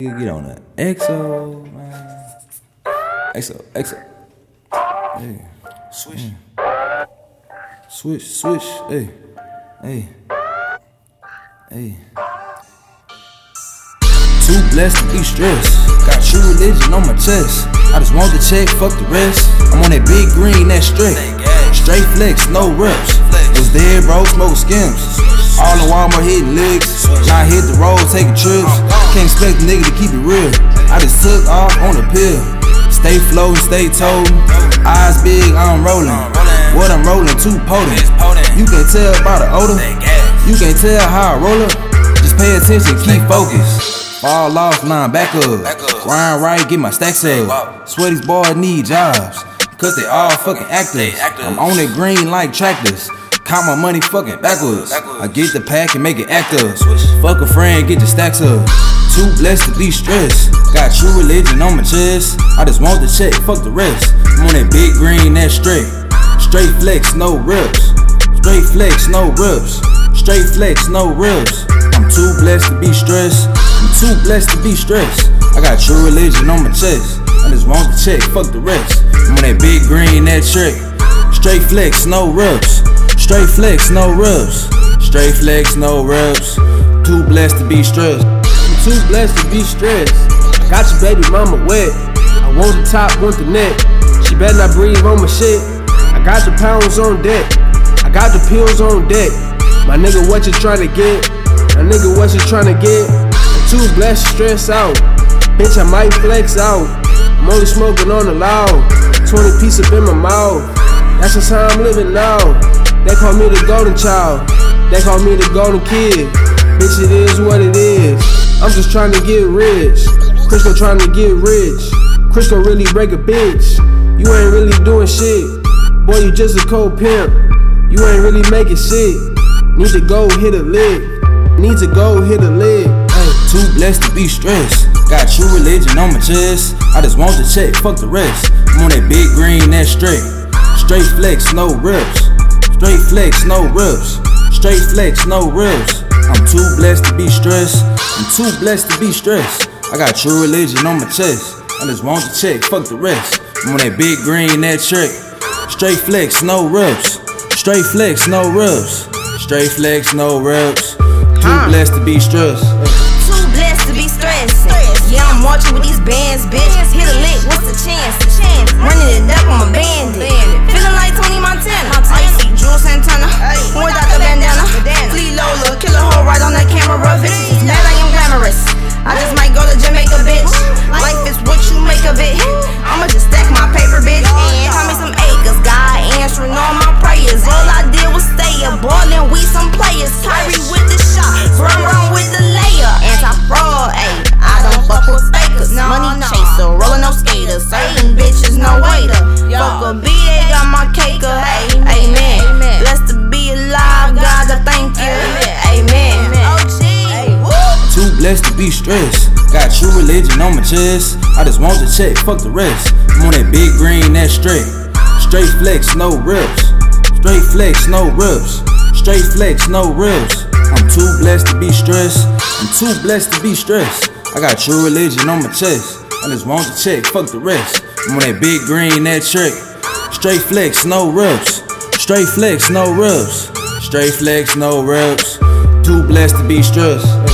You get on that EXO, man. EXO, EXO. Hey. Switch. Mm. Switch, switch. Hey. Hey. Hey. Too blessed to be stressed. Got true religion on my chest. I just want the check, fuck the rest. I'm on that big green, that straight. Straight flex, no reps. Was there, bro, smoke skims. All in Walmart hitting licks. Now I hit the road, taking trips. Can't expect a nigga to keep it real. I just took off on a pill. Stay floating, stay toting. Eyes big, I'm rolling. What I'm rolling, too potent. You can tell by the odor. You can tell how I roll up. Just pay attention, keep focused. Fall off, now I'm back up. Grind right, get my stacks up. Swear these boys need jobs. Cause they all fucking actors. I'm on it green like tractors. Count my money fucking backwards. I get the pack and make it active. Fuck a friend, get your stacks up. Too blessed to be stressed. Got true religion on my chest. I just want the check, fuck the rest. I'm on that big green, that straight. Straight flex, no rips. Straight flex, no rips. Straight flex, no rips. I'm too blessed to be stressed. I'm too blessed to be stressed. I got true religion on my chest. I just want the check, fuck the rest. I'm on that big green, that trick. Straight flex, no rips. Straight flex, no rubs. Straight flex, no rubs. Too blessed to be stressed. I'm too blessed to be stressed. Got your baby mama wet. I want the top, want the neck. She better not breathe on my shit. I got the pounds on deck. I got the pills on deck. My nigga, what you trying to get? My nigga, what you trying to get? I'm too blessed to stress out. Bitch, I might flex out. I'm only smoking on the loud. 20 piece up in my mouth. That's just how I'm living now. They call me the golden child. They call me the golden kid. Bitch, it is what it is. I'm just trying to get rich. Crisco trying to get rich. Crisco really break a bitch. You ain't really doing shit. Boy, you just a cold pimp. You ain't really making shit. Need to go hit a lick. Need to go hit a lick. Ay. Too blessed to be stressed. Got true religion on my chest. I just want the check, fuck the rest. I'm on that big green, that straight. Straight flex, no rips. Straight flex, no rips. Straight flex, no rips. I'm too blessed to be stressed. I'm too blessed to be stressed. I got true religion on my chest. I just want the check, fuck the rest. I'm on that big green, that trick. Straight flex, no rips. Straight flex, no rips. Straight flex, no rips. Too blessed to be stressed. Too blessed to be stressed. Yeah, I'm marching with these bands, bitch. Hit a lick, what's the chance? Running it up, I'm a bandit. Serving no waiter. Fuck a B, they got my cake, hey. Amen. Blessed to be alive, God, I thank you. Amen. OG. Oh, too blessed to be stressed. Got true religion on my chest. I just want the check, fuck the rest. I'm on that big green, that straight. Straight flex, no rips. Straight flex, no rips. Straight flex, no rips. I'm too blessed to be stressed. I'm too blessed to be stressed. I got true religion on my chest. I just want the check, fuck the rest. I'm on that big green, that trick. Straight flex, no rips. Straight flex, no rips. Straight flex, no rips. Too blessed to be stressed.